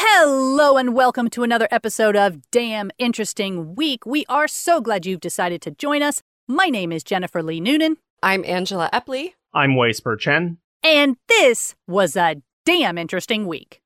Hello and welcome to another episode of Damn Interesting Week. We are so glad you've decided to join us. My name is Jennifer Lee Noonan, I'm Angela Epley. I'm Weisper Chen. and this was a damn interesting week.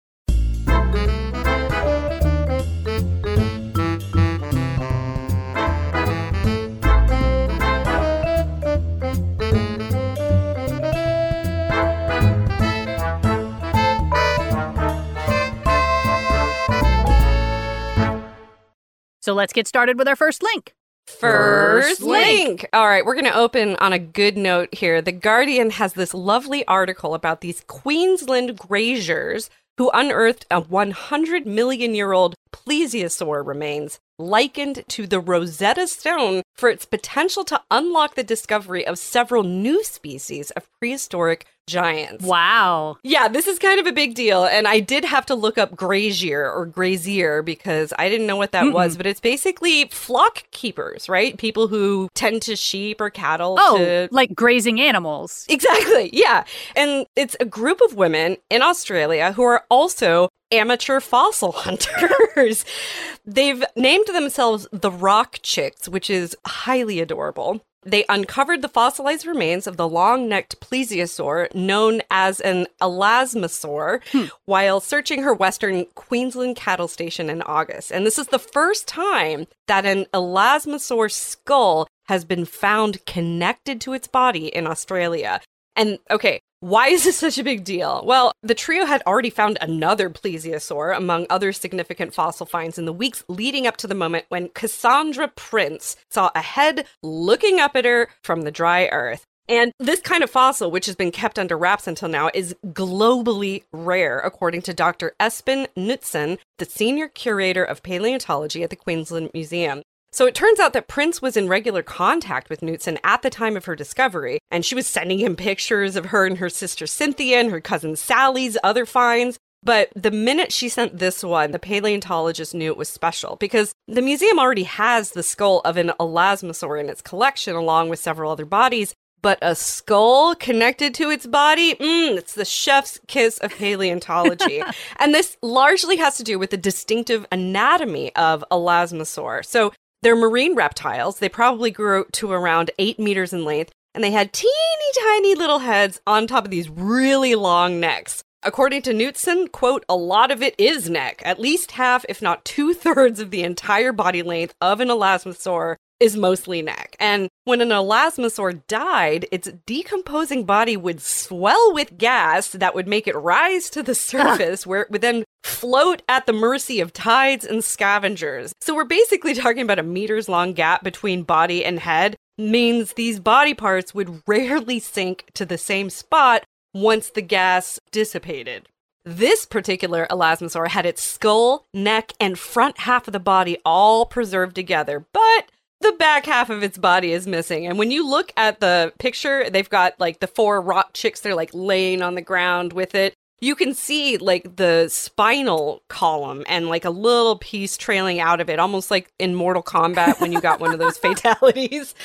So let's get started with our first link. First, link. All right, we're going to open on a good note here. The Guardian has this lovely article about these Queensland graziers who unearthed a 100 million year old plesiosaur remains likened to the Rosetta Stone for its potential to unlock the discovery of several new species of prehistoric giants. Wow. Yeah, this is kind of a big deal. And I did have to look up grazier or grazier because I didn't know what that was, but it's basically flock keepers, right? People who tend to sheep or cattle. Oh, to- like grazing animals. Exactly. Yeah. And it's a group of women in Australia who are also amateur fossil hunters. They've named themselves the Rock Chicks, which is highly adorable. They uncovered the fossilized remains of the long necked plesiosaur known as an elasmosaur hmm. while searching her western Queensland cattle station in August. And this is the first time that an elasmosaur skull has been found connected to its body in Australia. And okay, why is this such a big deal? Well, the trio had already found another plesiosaur among other significant fossil finds in the weeks leading up to the moment when Cassandra Prince saw a head looking up at her from the dry earth. And this kind of fossil, which has been kept under wraps until now, is globally rare, according to Dr. Espen Knutsen, the senior curator of paleontology at the Queensland Museum. So it turns out that Prince was in regular contact with Knutsen at the time of her discovery, and she was sending him pictures of her and her sister Cynthia and her cousin Sally's other finds. But the minute she sent this one, the paleontologist knew it was special because the museum already has the skull of an elasmosaur in its collection, along with several other bodies. But a skull connected to its body, mm, it's the chef's kiss of paleontology. and this largely has to do with the distinctive anatomy of elasmosaur. So they're marine reptiles. They probably grew to around eight meters in length, and they had teeny tiny little heads on top of these really long necks. According to Knutsen, quote, a lot of it is neck. At least half, if not two thirds of the entire body length of an elasmosaur is mostly neck. And when an elasmosaur died, its decomposing body would swell with gas that would make it rise to the surface, where it would then float at the mercy of tides and scavengers. So we're basically talking about a meters long gap between body and head. Means these body parts would rarely sink to the same spot once the gas dissipated. This particular elasmosaur had its skull, neck, and front half of the body all preserved together, but the back half of its body is missing. And when you look at the picture, they've got like the four rock chicks, they're like laying on the ground with it. You can see like the spinal column and like a little piece trailing out of it, almost like in Mortal Kombat when you got one of those fatalities.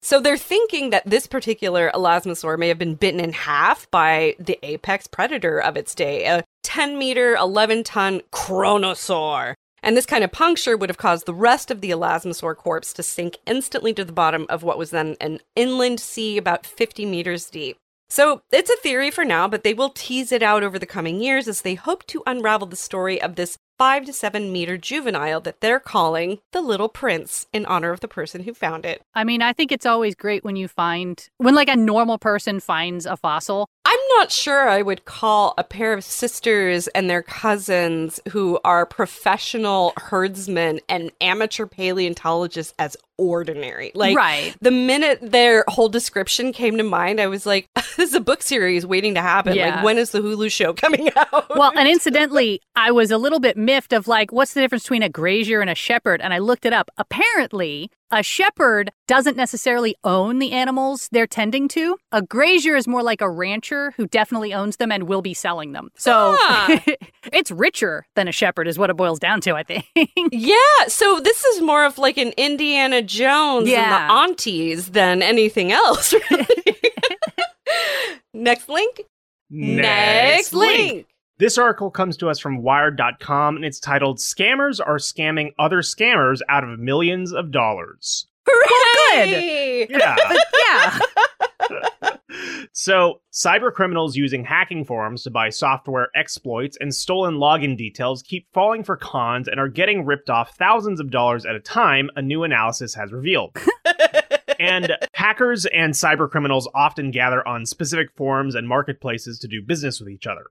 So they're thinking that this particular elasmosaur may have been bitten in half by the apex predator of its day, a 10 meter, 11 ton kronosaur. And this kind of puncture would have caused the rest of the elasmosaur corpse to sink instantly to the bottom of what was then an inland sea about 50 meters deep. So it's a theory for now, but they will tease it out over the coming years as they hope to unravel the story of this five to seven meter juvenile that they're calling the Little Prince in honor of the person who found it. I mean, I think it's always great when you find, when like a normal person finds a fossil. Not sure I would call a pair of sisters and their cousins who are professional herdsmen and amateur paleontologists as ordinary. Like, right. the minute their whole description came to mind, I was like, this is a book series waiting to happen. Yeah. Like, when is the Hulu show coming out? Well, and incidentally, I was a little bit miffed of like, what's the difference between a grazier and a shepherd? And I looked it up. Apparently, a shepherd doesn't necessarily own the animals they're tending to. A grazier is more like a rancher who definitely owns them and will be selling them. So Ah. it's richer than a shepherd, is what it boils down to, I think. yeah, so this is more of like an Indiana Jones Yeah. and the aunties than anything else. really. Next link. Next link. This article comes to us from Wired.com and it's titled Scammers Are Scamming Other Scammers Out of Millions of Dollars. Hooray! Yeah. yeah. so, cyber criminals using hacking forums to buy software exploits and stolen login details keep falling for cons and are getting ripped off thousands of dollars at a time, a new analysis has revealed. and hackers and cyber criminals often gather on specific forums and marketplaces to do business with each other.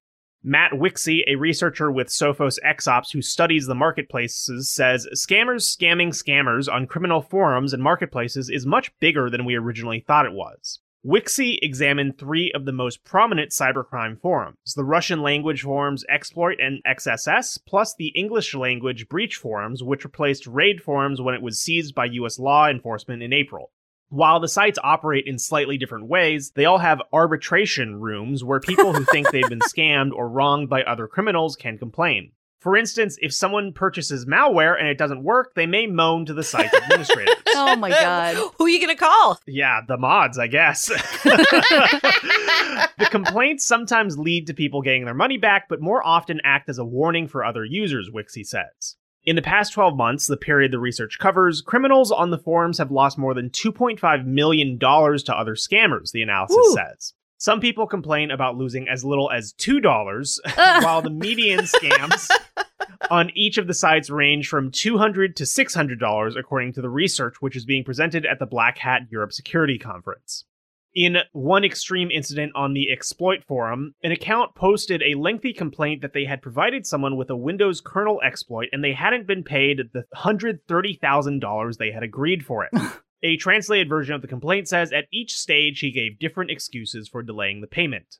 Matt Wixey, a researcher with Sophos XOps who studies the marketplaces, says scammers scamming scammers on criminal forums and marketplaces is much bigger than we originally thought it was. Wixey examined three of the most prominent cybercrime forums the Russian language forums Exploit and XSS, plus the English language Breach forums, which replaced Raid forums when it was seized by US law enforcement in April. While the sites operate in slightly different ways, they all have arbitration rooms where people who think they've been scammed or wronged by other criminals can complain. For instance, if someone purchases malware and it doesn't work, they may moan to the site's administrators. Oh my god. Who are you going to call? Yeah, the mods, I guess. the complaints sometimes lead to people getting their money back, but more often act as a warning for other users, Wixey says. In the past 12 months, the period the research covers, criminals on the forums have lost more than $2.5 million to other scammers, the analysis Ooh. says. Some people complain about losing as little as $2, while the median scams on each of the sites range from 200 to $600, according to the research which is being presented at the Black Hat Europe Security Conference. In one extreme incident on the Exploit forum, an account posted a lengthy complaint that they had provided someone with a Windows kernel exploit and they hadn't been paid the $130,000 they had agreed for it. a translated version of the complaint says at each stage he gave different excuses for delaying the payment.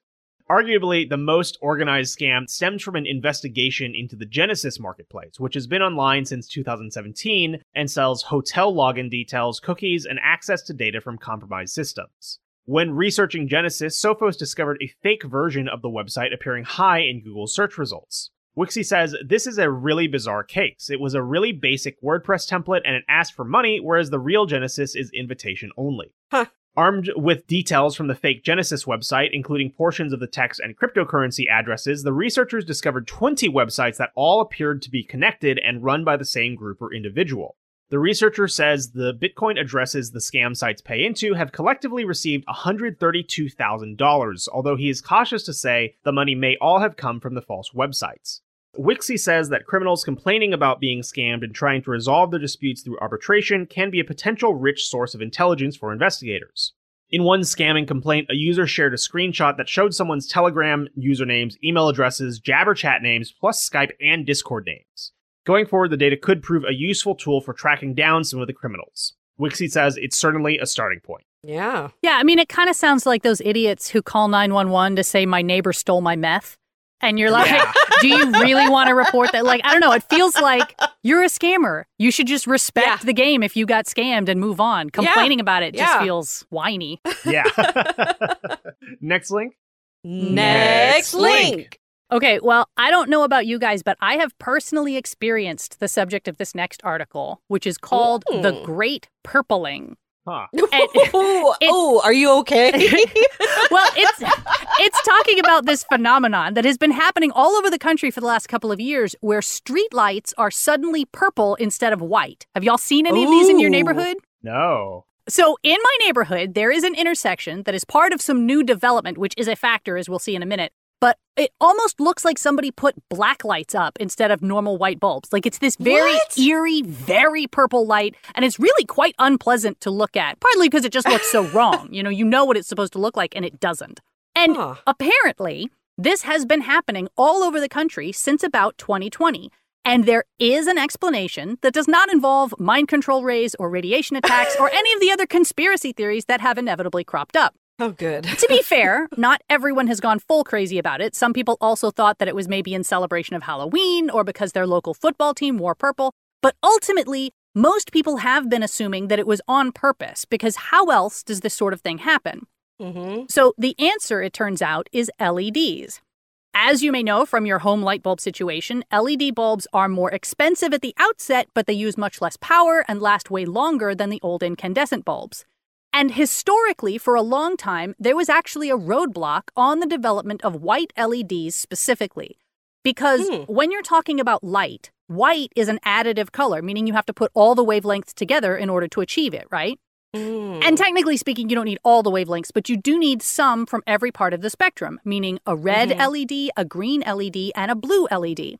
Arguably, the most organized scam stems from an investigation into the Genesis marketplace, which has been online since 2017 and sells hotel login details, cookies, and access to data from compromised systems. When researching Genesis, Sophos discovered a fake version of the website appearing high in Google search results. Wixey says this is a really bizarre case. It was a really basic WordPress template and it asked for money, whereas the real Genesis is invitation only. Huh. Armed with details from the fake Genesis website, including portions of the text and cryptocurrency addresses, the researchers discovered 20 websites that all appeared to be connected and run by the same group or individual. The researcher says the Bitcoin addresses the scam sites pay into have collectively received $132,000, although he is cautious to say the money may all have come from the false websites. Wixey says that criminals complaining about being scammed and trying to resolve their disputes through arbitration can be a potential rich source of intelligence for investigators. In one scamming complaint, a user shared a screenshot that showed someone's Telegram usernames, email addresses, Jabber chat names, plus Skype and Discord names. Going forward, the data could prove a useful tool for tracking down some of the criminals. Wixey says it's certainly a starting point. Yeah. Yeah, I mean, it kind of sounds like those idiots who call 911 to say my neighbor stole my meth. And you're like, Yeah. do you really want to report that? Like, I don't know. It feels like you're a scammer. You should just respect Yeah. the game if you got scammed and move on. Complaining about it just Yeah. feels whiny. Yeah. Next link. Next link. link. Okay, well, I don't know about you guys, but I have personally experienced the subject of this next article, which is called The Great Purpling. Huh. Oh, oh, are you okay? well, it's it's talking about this phenomenon that has been happening all over the country for the last couple of years where streetlights are suddenly purple instead of white. Have y'all seen any of these in your neighborhood? No. So, in my neighborhood, there is an intersection that is part of some new development, which is a factor, as we'll see in a minute. But it almost looks like somebody put black lights up instead of normal white bulbs. Like it's this very What? eerie, very purple light, and it's really quite unpleasant to look at, partly because it just looks so wrong. You know, you know what it's supposed to look like, and it doesn't. And Huh. apparently, this has been happening all over the country since about 2020. And there is an explanation that does not involve mind control rays or radiation attacks or any of the other conspiracy theories that have inevitably cropped up. Oh, good. To be fair, not everyone has gone full crazy about it. Some people also thought that it was maybe in celebration of Halloween or because their local football team wore purple. But ultimately, most people have been assuming that it was on purpose because how else does this sort of thing happen? Mm-hmm. So the answer, it turns out, is LEDs. As you may know from your home light bulb situation, LED bulbs are more expensive at the outset, but they use much less power and last way longer than the old incandescent bulbs. And historically, for a long time, there was actually a roadblock on the development of white LEDs specifically. because Hmm. when you're talking about light, white is an additive color, meaning you have to put all the wavelengths together in order to achieve it, right? Mm. And technically speaking, you don't need all the wavelengths, but you do need some from every part of the spectrum, meaning a red Mhm. LED, a green LED, and a blue LED.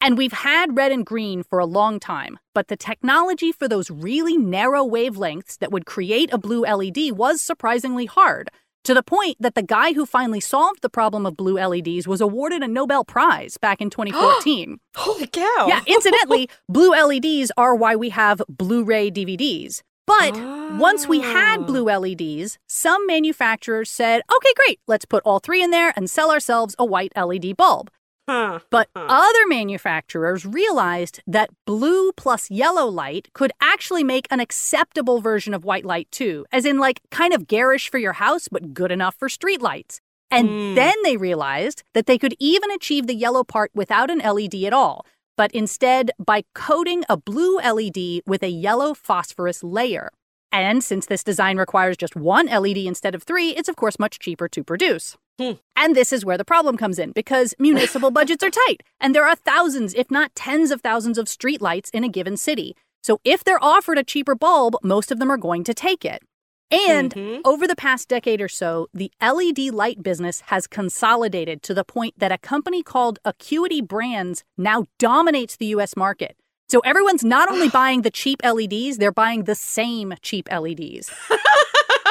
And we've had red and green for a long time, but the technology for those really narrow wavelengths that would create a blue LED was surprisingly hard, to the point that the guy who finally solved the problem of blue LEDs was awarded a Nobel Prize back in 2014. Holy cow. Yeah, incidentally, blue LEDs are why we have Blu ray DVDs. But once we had oh. blue LEDs, some manufacturers said, okay, great, let's put all three in there and sell ourselves a white LED bulb. Huh. But Huh. other manufacturers realized that blue plus yellow light could actually make an acceptable version of white light too, as in like kind of garish for your house, but good enough for streetlights. And Hmm. then they realized that they could even achieve the yellow part without an LED at all, but instead by coating a blue LED with a yellow phosphorus layer. And since this design requires just one LED instead of three, it's of course much cheaper to produce. Hmm. And this is where the problem comes in because municipal budgets are tight, and there are thousands, if not tens of thousands, of streetlights in a given city. So if they're offered a cheaper bulb, most of them are going to take it. And Mhm. over the past decade or so, the LED light business has consolidated to the point that a company called Acuity Brands now dominates the US market. So everyone's not only buying the cheap LEDs, they're buying the same cheap LEDs.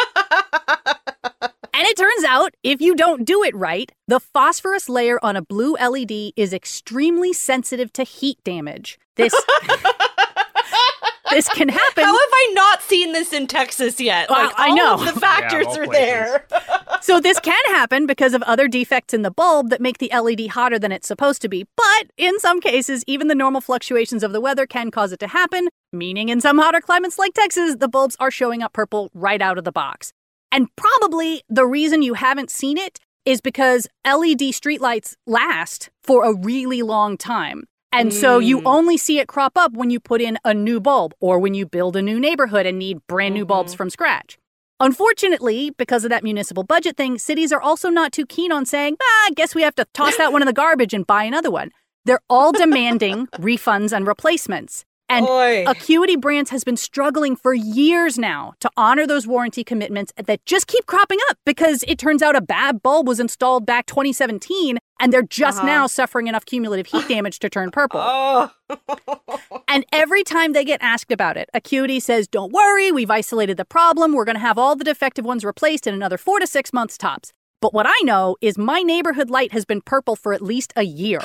And it turns out, if you don't do it right, the phosphorus layer on a blue LED is extremely sensitive to heat damage. This This can happen. How have I not seen this in Texas yet? Well, Like, I all know. of the factors all are there. So this can happen because of other defects in the bulb that make the LED hotter than it's supposed to be. But in some cases, even the normal fluctuations of the weather can cause it to happen, meaning in some hotter climates like Texas, the bulbs are showing up purple right out of the box. And probably the reason you haven't seen it is because LED streetlights last for a really long time. And so you Mm. only see it crop up when you put in a new bulb or when you build a new neighborhood and need brand new bulbs Mhm. from scratch. Unfortunately, because of that municipal budget thing, cities are also not too keen on saying, ah, I guess we have to toss that one in the garbage and buy another one. They're all demanding refunds and replacements. And Oy. Acuity Brands has been struggling for years now to honor those warranty commitments that just keep cropping up because it turns out a bad bulb was installed back 2017 and they're just Uh-huh. now suffering enough cumulative heat damage to turn purple. Oh. And every time they get asked about it, Acuity says, Don't worry, we've isolated the problem. We're going to have all the defective ones replaced in another four to six months tops. But what I know is my neighborhood light has been purple for at least a year.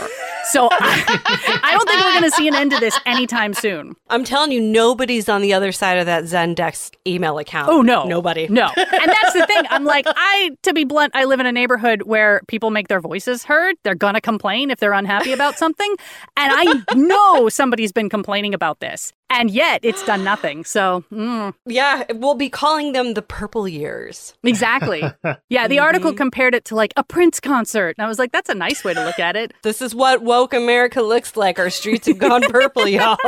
So I, I don't think we're going to see an end to this anytime soon. I'm telling you, nobody's on the other side of that Zendesk email account. Oh, no. Nobody. No. And that's the thing. I'm like, I, to be blunt, I live in a neighborhood where people make their voices heard. They're going to complain if they're unhappy about something. And I know somebody's been complaining about this. And yet it's done nothing. So, mm, Yeah, we'll be calling them the purple years. exactly. Yeah, the article compared it to like a Prince concert. And I was like, that's a nice way to look at it. This is what woke America looks like. Our streets have gone purple, y'all.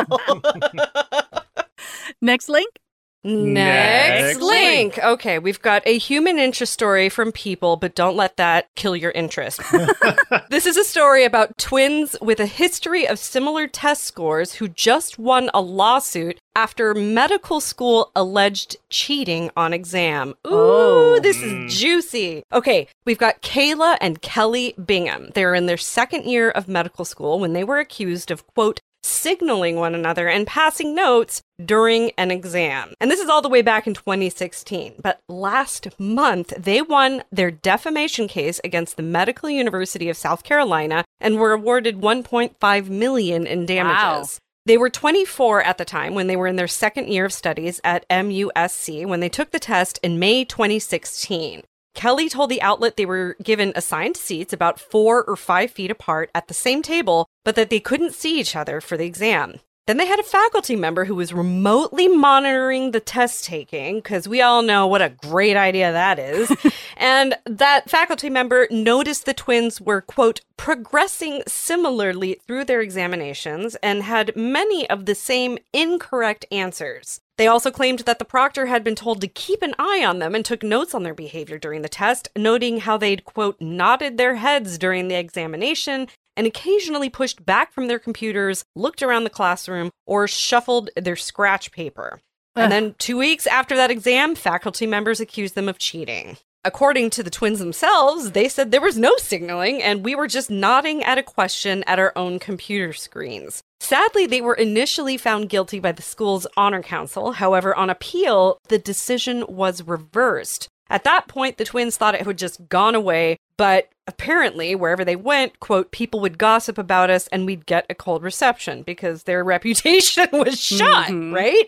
Next link. Next Next link. Okay, we've got a human interest story from people, but don't let that kill your interest. this is a story about twins with a history of similar test scores who just won a lawsuit after medical school alleged cheating on exam. Ooh, Oh. this is hmm. juicy. Okay, we've got Kayla and Kelly Bingham. They're in their second year of medical school when they were accused of, quote, signaling one another and passing notes during an exam. And this is all the way back in 2016. But last month, they won their defamation case against the Medical University of South Carolina and were awarded 1.5 million in damages. Wow. They were 24 at the time when they were in their second year of studies at MUSC when they took the test in May 2016. Kelly told the outlet they were given assigned seats about four or five feet apart at the same table, but that they couldn't see each other for the exam. Then they had a faculty member who was remotely monitoring the test taking, because we all know what a great idea that is. and that faculty member noticed the twins were, quote, progressing similarly through their examinations and had many of the same incorrect answers. They also claimed that the proctor had been told to keep an eye on them and took notes on their behavior during the test, noting how they'd, quote, nodded their heads during the examination and occasionally pushed back from their computers, looked around the classroom, or shuffled their scratch paper. And then, two weeks after that exam, faculty members accused them of cheating. According to the twins themselves, they said there was no signaling and we were just nodding at a question at our own computer screens. Sadly, they were initially found guilty by the school's honor council. However, on appeal, the decision was reversed. At that point, the twins thought it had just gone away, but apparently, wherever they went, quote, people would gossip about us and we'd get a cold reception because their reputation was shot, Mhm. right?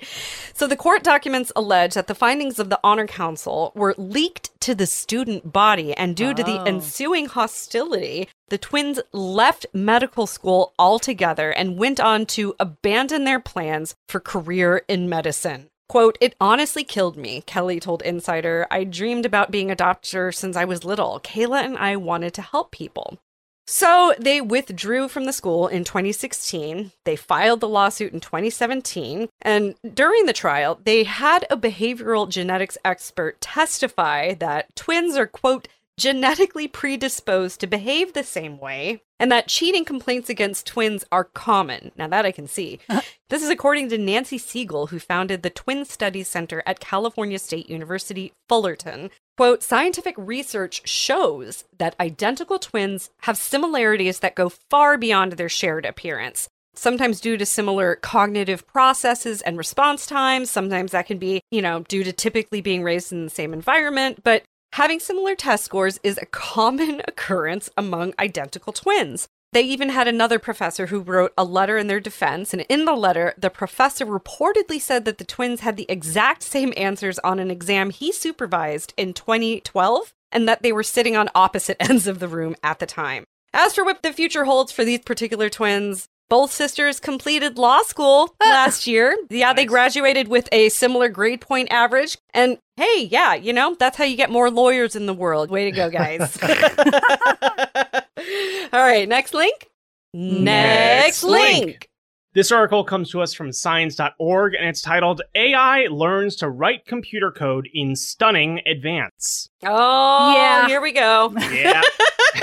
So the court documents allege that the findings of the Honor Council were leaked to the student body, and due to the Oh. ensuing hostility, the twins left medical school altogether and went on to abandon their plans for career in medicine. Quote, it honestly killed me, Kelly told Insider. I dreamed about being a doctor since I was little. Kayla and I wanted to help people. So they withdrew from the school in 2016. They filed the lawsuit in 2017. And during the trial, they had a behavioral genetics expert testify that twins are, quote, genetically predisposed to behave the same way, and that cheating complaints against twins are common. Now, that I can see. Uh-huh. this is according to Nancy Segal, who founded the Twin Studies Center at California State University, Fullerton. Quote, scientific research shows that identical twins have similarities that go far beyond their shared appearance. Sometimes due to similar cognitive processes and response times. Sometimes that can be, you know, due to typically being raised in the same environment. But Having similar test scores is a common occurrence among identical twins. They even had another professor who wrote a letter in their defense, and in the letter, the professor reportedly said that the twins had the exact same answers on an exam he supervised in 2012 and that they were sitting on opposite ends of the room at the time. As for what the future holds for these particular twins, both sisters completed law school last year. Yeah, they graduated with a similar grade point average. And hey, yeah, you know, that's how you get more lawyers in the world. Way to go, guys. All right, next link. Next link. link. This article comes to us from science.org and it's titled AI Learns to Write Computer Code in Stunning Advance. Oh, Yeah. here we go. Yeah.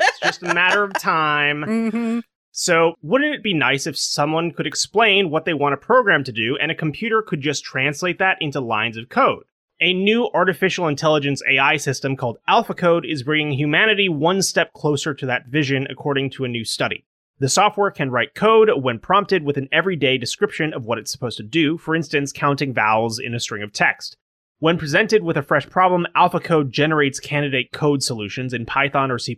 it's just a matter of time. Mm-hmm. So, wouldn't it be nice if someone could explain what they want a program to do and a computer could just translate that into lines of code? A new artificial intelligence AI system called AlphaCode is bringing humanity one step closer to that vision, according to a new study. The software can write code when prompted with an everyday description of what it's supposed to do, for instance, counting vowels in a string of text. When presented with a fresh problem, AlphaCode generates candidate code solutions in Python or C++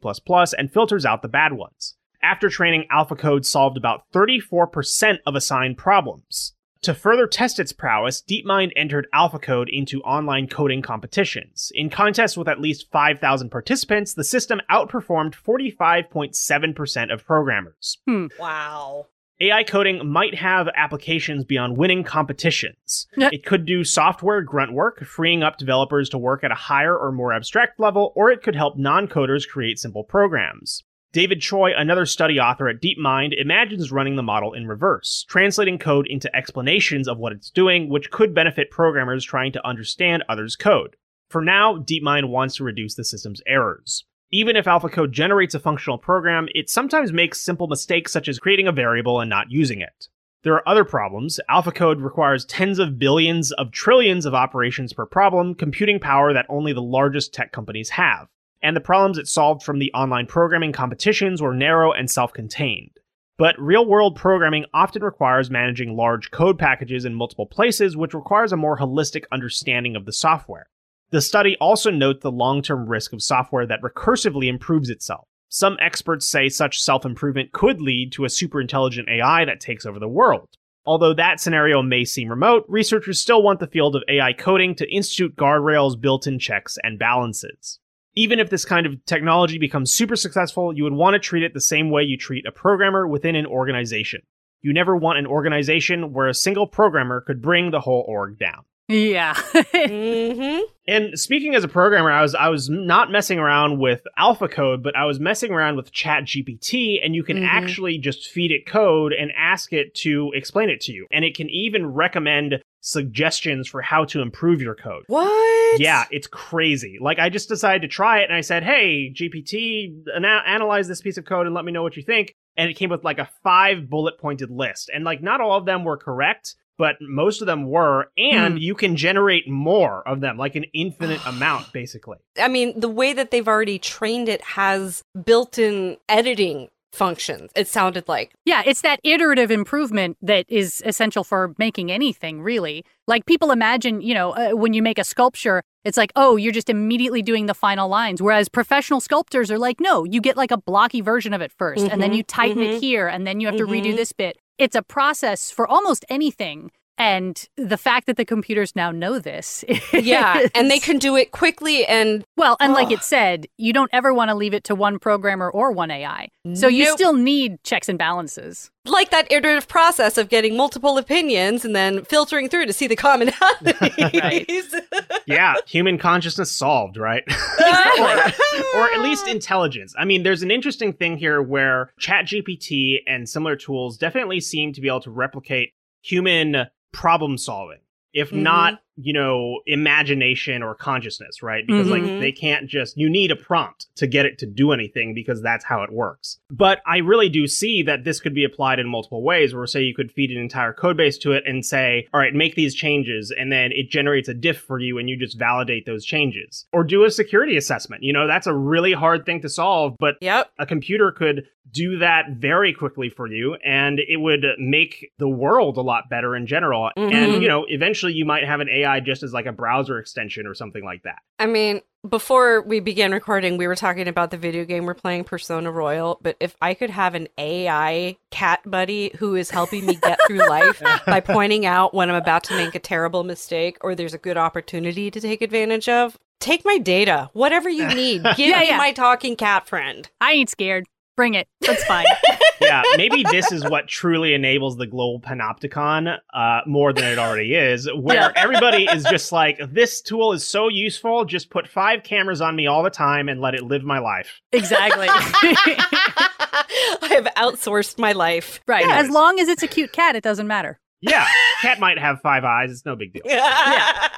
and filters out the bad ones. After training, AlphaCode solved about 34% of assigned problems. To further test its prowess, DeepMind entered AlphaCode into online coding competitions. In contests with at least 5,000 participants, the system outperformed 45.7% of programmers. Hmm. Wow. AI coding might have applications beyond winning competitions. It could do software grunt work, freeing up developers to work at a higher or more abstract level, or it could help non coders create simple programs. David Choi, another study author at DeepMind, imagines running the model in reverse, translating code into explanations of what it's doing, which could benefit programmers trying to understand others' code. For now, DeepMind wants to reduce the system's errors. Even if AlphaCode generates a functional program, it sometimes makes simple mistakes such as creating a variable and not using it. There are other problems. AlphaCode requires tens of billions of trillions of operations per problem, computing power that only the largest tech companies have. And the problems it solved from the online programming competitions were narrow and self contained. But real world programming often requires managing large code packages in multiple places, which requires a more holistic understanding of the software. The study also notes the long term risk of software that recursively improves itself. Some experts say such self improvement could lead to a super intelligent AI that takes over the world. Although that scenario may seem remote, researchers still want the field of AI coding to institute guardrails, built in checks, and balances. Even if this kind of technology becomes super successful, you would want to treat it the same way you treat a programmer within an organization. You never want an organization where a single programmer could bring the whole org down. Yeah. hmm And speaking as a programmer, I was I was not messing around with alpha code, but I was messing around with Chat GPT, and you can Mhm. actually just feed it code and ask it to explain it to you. And it can even recommend suggestions for how to improve your code. What? Yeah, it's crazy. Like I just decided to try it and I said, "Hey, GPT, ana- analyze this piece of code and let me know what you think." And it came with like a five bullet pointed list. And like not all of them were correct, but most of them were, and you can generate more of them, like an infinite amount basically. I mean, the way that they've already trained it has built in editing functions, it sounded like. Yeah, it's that iterative improvement that is essential for making anything, really. Like people imagine, you know, uh, when you make a sculpture, it's like, oh, you're just immediately doing the final lines. Whereas professional sculptors are like, no, you get like a blocky version of it 1st and then Mhm, you tighten mhm. it here, and then you have to redo Mhm. this bit. It's a process for almost anything. And the fact that the computers now know this. Yeah, and they can do it quickly and Well, and like it said, you don't ever want to leave it to one programmer or one AI. So you Nope. still need checks and balances. like that iterative process of getting multiple opinions and then filtering through to see the commonalities. yeah, human consciousness solved, right? or at least intelligence. I mean, there's an interesting thing here where ChatGPT and similar tools definitely seem to be able to replicate human problem solving, if Mhm. not, you know, imagination or consciousness, right? Because Mhm. like they can't just you need a prompt to get it to do anything because that's how it works. But I really do see that this could be applied in multiple ways where say you could feed an entire code base to it and say, "All right, make these changes," and then it generates a diff for you and you just validate those changes. Or do a security assessment. You know, that's a really hard thing to solve, but Yep. a computer could do that very quickly for you and it would make the world a lot better in general Mhm. and you know eventually you might have an ai just as like a browser extension or something like that I mean, before we began recording, we were talking about the video game we're playing, Persona Royal. But if I could have an AI cat buddy who is helping me get through life by pointing out when I'm about to make a terrible mistake or there's a good opportunity to take advantage of, take my data, whatever you need. Give Yeah, me yeah. my talking cat friend. I ain't scared. Bring it. That's fine. yeah maybe this is what truly enables the global panopticon uh, more than it already is where Yeah. everybody is just like this tool is so useful just put five cameras on me all the time and let it live my life exactly. I have outsourced my life. right. Yeah. As long as it's a cute cat, it doesn't matter. yeah cat might have five eyes it's no big deal yeah.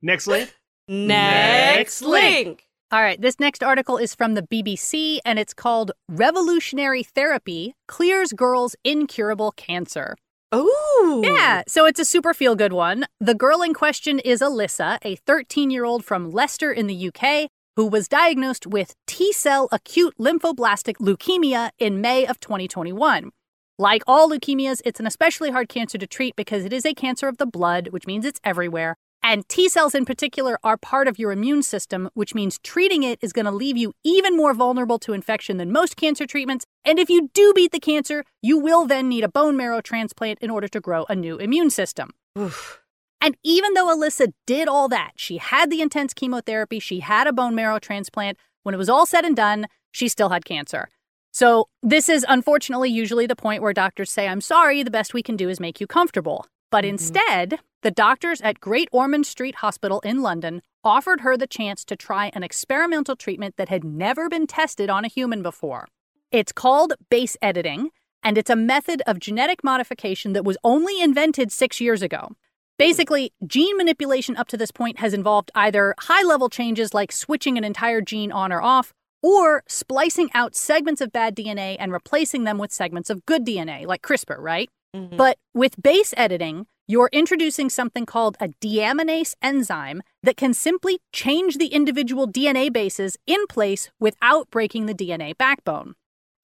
next link Next link. All right. This next article is from the BBC and it's called Revolutionary Therapy Clears Girls Incurable Cancer. Ooh. Yeah, so it's a super feel good one. The girl in question is Alyssa, a 13 year old from Leicester in the UK, who was diagnosed with T cell acute lymphoblastic leukemia in May of 2021. Like all leukemias, it's an especially hard cancer to treat because it is a cancer of the blood, which means it's everywhere. And T cells in particular are part of your immune system, which means treating it is going to leave you even more vulnerable to infection than most cancer treatments. And if you do beat the cancer, you will then need a bone marrow transplant in order to grow a new immune system. Oof. And even though Alyssa did all that, she had the intense chemotherapy, she had a bone marrow transplant, when it was all said and done, she still had cancer. So, this is unfortunately usually the point where doctors say, I'm sorry, the best we can do is make you comfortable. But Mhm. instead, the doctors at Great Ormond Street Hospital in London offered her the chance to try an experimental treatment that had never been tested on a human before. It's called base editing, and it's a method of genetic modification that was only invented six years ago. Basically, gene manipulation up to this point has involved either high level changes like switching an entire gene on or off, or splicing out segments of bad DNA and replacing them with segments of good DNA, like CRISPR, right? Mhm. But with base editing, you're introducing something called a deaminase enzyme that can simply change the individual DNA bases in place without breaking the DNA backbone.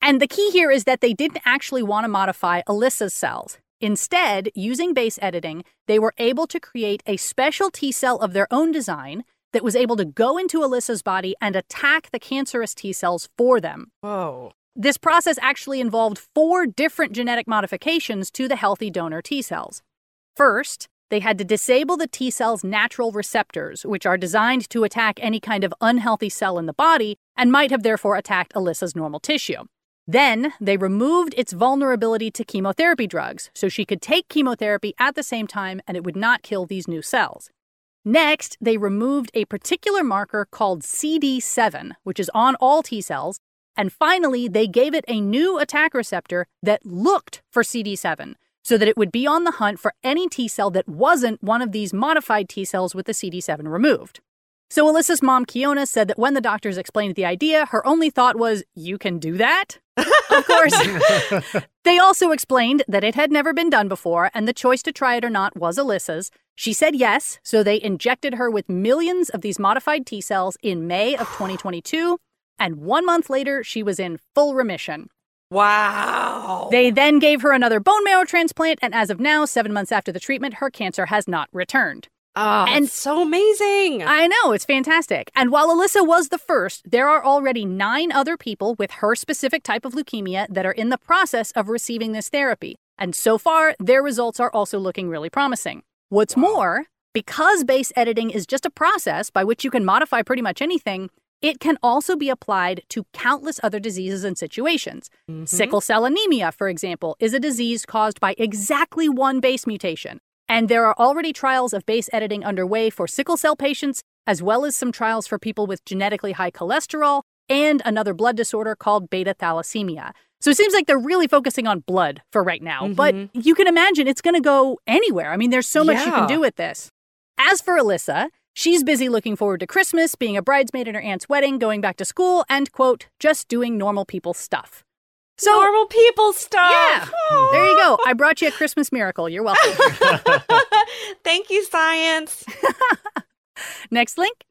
And the key here is that they didn't actually want to modify Alyssa's cells. Instead, using base editing, they were able to create a special T cell of their own design that was able to go into Alyssa's body and attack the cancerous T cells for them. Whoa. This process actually involved four different genetic modifications to the healthy donor T cells. First, they had to disable the T cell's natural receptors, which are designed to attack any kind of unhealthy cell in the body and might have therefore attacked Alyssa's normal tissue. Then they removed its vulnerability to chemotherapy drugs, so she could take chemotherapy at the same time and it would not kill these new cells. Next, they removed a particular marker called CD7, which is on all T cells. And finally, they gave it a new attack receptor that looked for CD7 so that it would be on the hunt for any T cell that wasn't one of these modified T cells with the CD7 removed. So Alyssa's mom, Kiona, said that when the doctors explained the idea, her only thought was, You can do that? of course. they also explained that it had never been done before, and the choice to try it or not was Alyssa's. She said yes, so they injected her with millions of these modified T cells in May of 2022, and one month later, she was in full remission. Wow. They then gave her another bone marrow transplant, and as of now, seven months after the treatment, her cancer has not returned. Oh, and so amazing. I know, it's fantastic. And while Alyssa was the first, there are already nine other people with her specific type of leukemia that are in the process of receiving this therapy. And so far, their results are also looking really promising. What's wow. more, because base editing is just a process by which you can modify pretty much anything, it can also be applied to countless other diseases and situations. Mm-hmm. Sickle cell anemia, for example, is a disease caused by exactly one base mutation. And there are already trials of base editing underway for sickle cell patients, as well as some trials for people with genetically high cholesterol and another blood disorder called beta thalassemia. So it seems like they're really focusing on blood for right now, mm-hmm. but you can imagine it's going to go anywhere. I mean, there's so much yeah. you can do with this. As for Alyssa, she's busy looking forward to Christmas, being a bridesmaid at her aunt's wedding, going back to school, and quote, just doing normal people stuff. So normal people stuff. Yeah. Aww. There you go. I brought you a Christmas miracle. You're welcome. Thank you, science. Next link.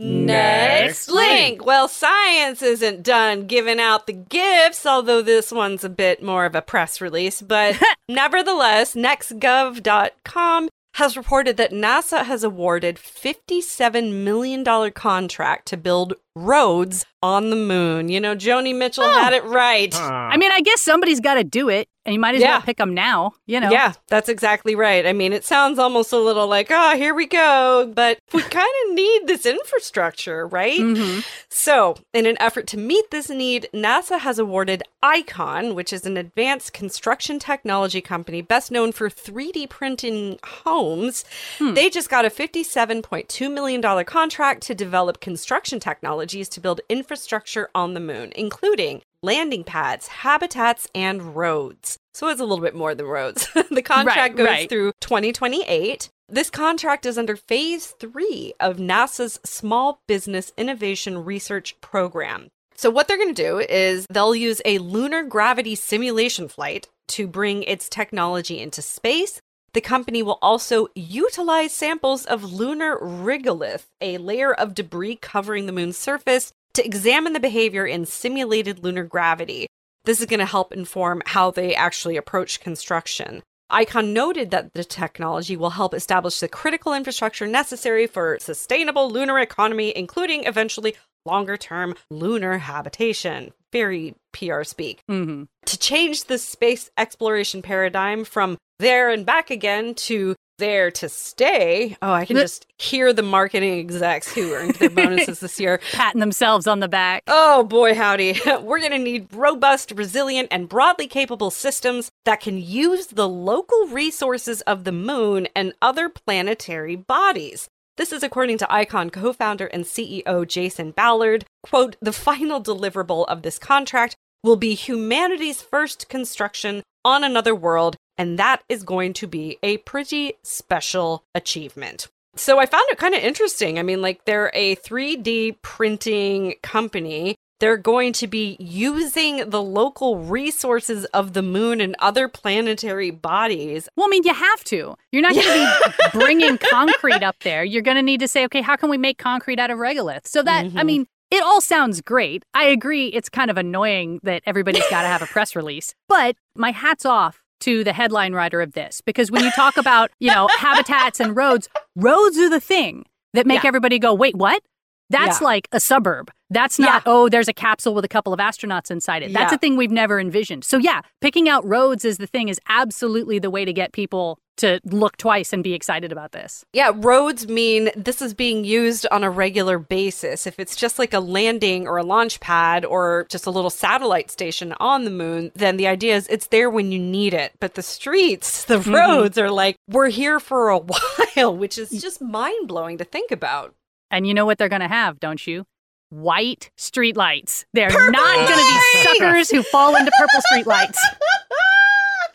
Next link. Well, science isn't done giving out the gifts, although this one's a bit more of a press release. But nevertheless, nextgov.com has reported that NASA has awarded $57 million contract to build roads on the moon. You know, Joni Mitchell oh. had it right. Huh. I mean, I guess somebody's got to do it, and you might as yeah. well pick them now, you know? Yeah, that's exactly right. I mean, it sounds almost a little like, oh, here we go, but we kind of need this infrastructure, right? Mm-hmm. So, in an effort to meet this need, NASA has awarded Icon, which is an advanced construction technology company best known for 3D printing homes. Hmm. They just got a $57.2 million contract to develop construction technology technologies to build infrastructure on the moon, including landing pads, habitats, and roads. So it's a little bit more than roads. the contract right, goes right. through 2028. This contract is under phase three of NASA's Small Business Innovation Research Program. So, what they're going to do is they'll use a lunar gravity simulation flight to bring its technology into space the company will also utilize samples of lunar regolith, a layer of debris covering the moon's surface, to examine the behavior in simulated lunar gravity. This is going to help inform how they actually approach construction. ICON noted that the technology will help establish the critical infrastructure necessary for sustainable lunar economy, including eventually longer term lunar habitation. Very PR speak. Mm-hmm. To change the space exploration paradigm from there and back again to there to stay. Oh, I can just hear the marketing execs who earned their bonuses this year patting themselves on the back. Oh, boy, howdy. We're going to need robust, resilient, and broadly capable systems that can use the local resources of the moon and other planetary bodies. This is according to Icon co founder and CEO Jason Ballard. Quote, the final deliverable of this contract will be humanity's first construction on another world, and that is going to be a pretty special achievement. So I found it kind of interesting. I mean, like, they're a 3D printing company they're going to be using the local resources of the moon and other planetary bodies. Well, I mean, you have to. You're not going to be bringing concrete up there. You're going to need to say, okay, how can we make concrete out of regolith? So that, mm-hmm. I mean, it all sounds great. I agree. It's kind of annoying that everybody's got to have a press release, but my hat's off to the headline writer of this because when you talk about, you know, habitats and roads, roads are the thing that make yeah. everybody go, wait, what? That's Yeah. like a suburb. That's not, Yeah. oh, there's a capsule with a couple of astronauts inside it. That's Yeah. a thing we've never envisioned. So, yeah, picking out roads as the thing is absolutely the way to get people to look twice and be excited about this. Yeah, roads mean this is being used on a regular basis. If it's just like a landing or a launch pad or just a little satellite station on the moon, then the idea is it's there when you need it. But the streets, the mm-hmm. roads are like, we're here for a while, which is just mind blowing to think about. And you know what they're going to have, don't you? White streetlights. They're not going to be suckers who fall into purple streetlights.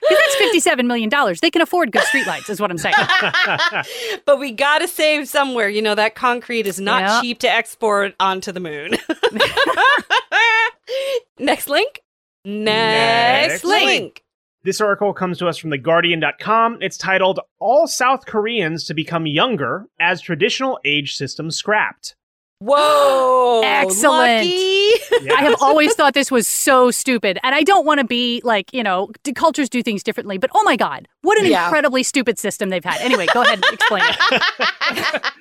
'Cause That's $57 million. They can afford good streetlights, is what I'm saying. But we gotta save somewhere. You know, that concrete is not Yeah. cheap to export onto the moon. Next link. Next, Next link. link. This article comes to us from TheGuardian.com. It's titled All South Koreans to Become Younger as Traditional Age System Scrapped. Whoa. Excellent. Lucky. I have always thought this was so stupid. And I don't want to be like, you know, d- cultures do things differently, but oh my God, what an Yeah. incredibly stupid system they've had. Anyway, go ahead and explain it.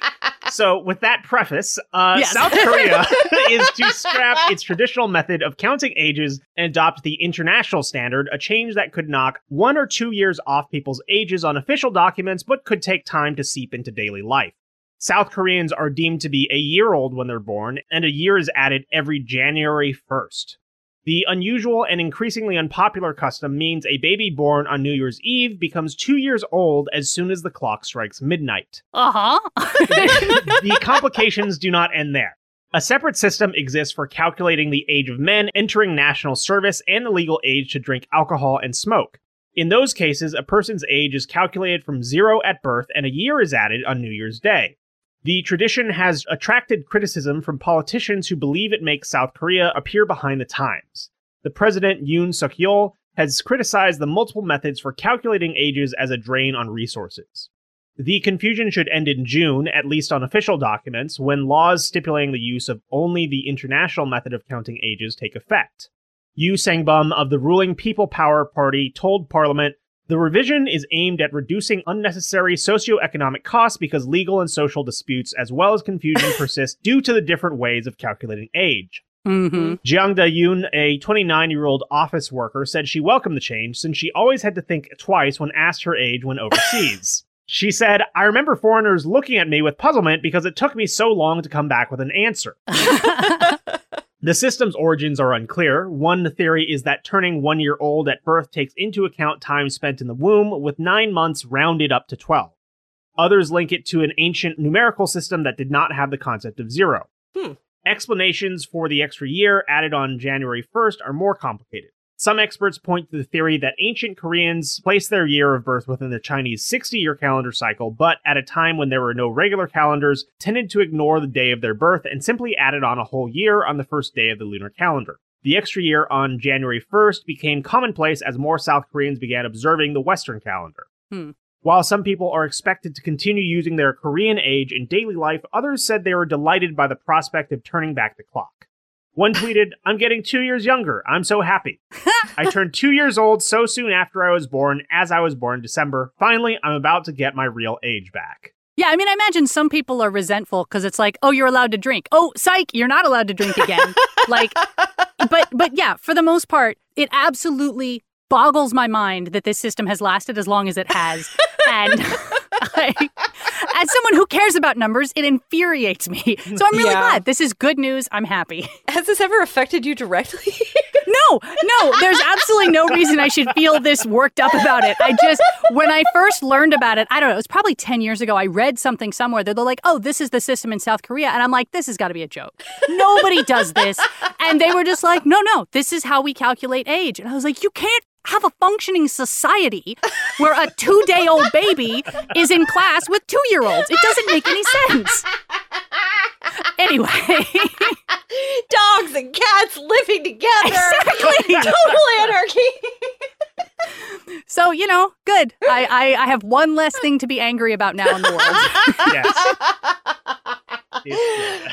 So, with that preface, uh, Yes. South Korea is to scrap its traditional method of counting ages and adopt the international standard, a change that could knock one or two years off people's ages on official documents, but could take time to seep into daily life. South Koreans are deemed to be a year old when they're born, and a year is added every January 1st. The unusual and increasingly unpopular custom means a baby born on New Year's Eve becomes two years old as soon as the clock strikes midnight Uh huh. the complications do not end there. A separate system exists for calculating the age of men entering national service and the legal age to drink alcohol and smoke. In those cases, a person's age is calculated from zero at birth and a year is added on New Year's Day. The tradition has attracted criticism from politicians who believe it makes South Korea appear behind the times. The president, Yoon Suk Yeol, has criticized the multiple methods for calculating ages as a drain on resources. The confusion should end in June, at least on official documents, when laws stipulating the use of only the international method of counting ages take effect. Yu Sangbum of the ruling People Power Party told Parliament the revision is aimed at reducing unnecessary socioeconomic costs because legal and social disputes as well as confusion persist due to the different ways of calculating age. hmm Jiang Da-yoon, a 29-year-old office worker, said she welcomed the change since she always had to think twice when asked her age when overseas. she said, I remember foreigners looking at me with puzzlement because it took me so long to come back with an answer. The system's origins are unclear. One theory is that turning one year old at birth takes into account time spent in the womb, with nine months rounded up to 12. Others link it to an ancient numerical system that did not have the concept of zero. Hmm. Explanations for the extra year added on January 1st are more complicated. Some experts point to the theory that ancient Koreans placed their year of birth within the Chinese 60 year calendar cycle, but at a time when there were no regular calendars, tended to ignore the day of their birth and simply added on a whole year on the first day of the lunar calendar. The extra year on January 1st became commonplace as more South Koreans began observing the Western calendar. Hmm. While some people are expected to continue using their Korean age in daily life, others said they were delighted by the prospect of turning back the clock. One tweeted, I'm getting two years younger. I'm so happy. I turned two years old so soon after I was born, as I was born in December. Finally, I'm about to get my real age back. Yeah, I mean, I imagine some people are resentful because it's like, oh, you're allowed to drink. Oh, psych, you're not allowed to drink again. like, but but yeah, for the most part, it absolutely boggles my mind that this system has lasted as long as it has. and I, as someone who cares about numbers, it infuriates me. So I'm really Yeah. glad. This is good news. I'm happy. Has this ever affected you directly? No, no, there's absolutely no reason I should feel this worked up about it. I just, when I first learned about it, I don't know, it was probably 10 years ago. I read something somewhere that they're like, oh, this is the system in South Korea. And I'm like, this has got to be a joke. Nobody does this. And they were just like, no, no, this is how we calculate age. And I was like, you can't have a functioning society where a two day old baby is in class with two year olds. It doesn't make any sense. Anyway. Dogs and cats living together. Exactly. Total anarchy. So, you know, good. I, I, I have one less thing to be angry about now in the world. Yes. Yeah.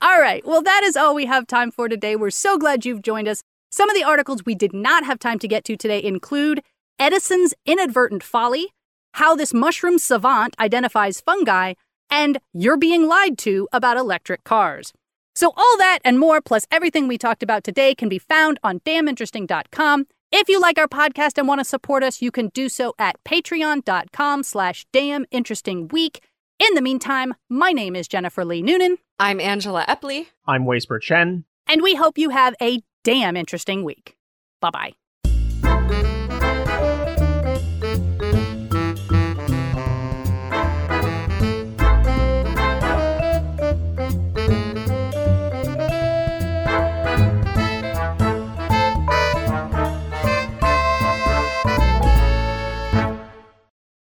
all right. Well, that is all we have time for today. We're so glad you've joined us. Some of the articles we did not have time to get to today include Edison's inadvertent folly, how this mushroom savant identifies fungi, and you're being lied to about electric cars. So, all that and more, plus everything we talked about today, can be found on damninteresting.com. If you like our podcast and want to support us, you can do so at patreon.com slash damninterestingweek. In the meantime, my name is Jennifer Lee Noonan. I'm Angela Epley. I'm Waisper Chen. And we hope you have a damn interesting week. Bye bye.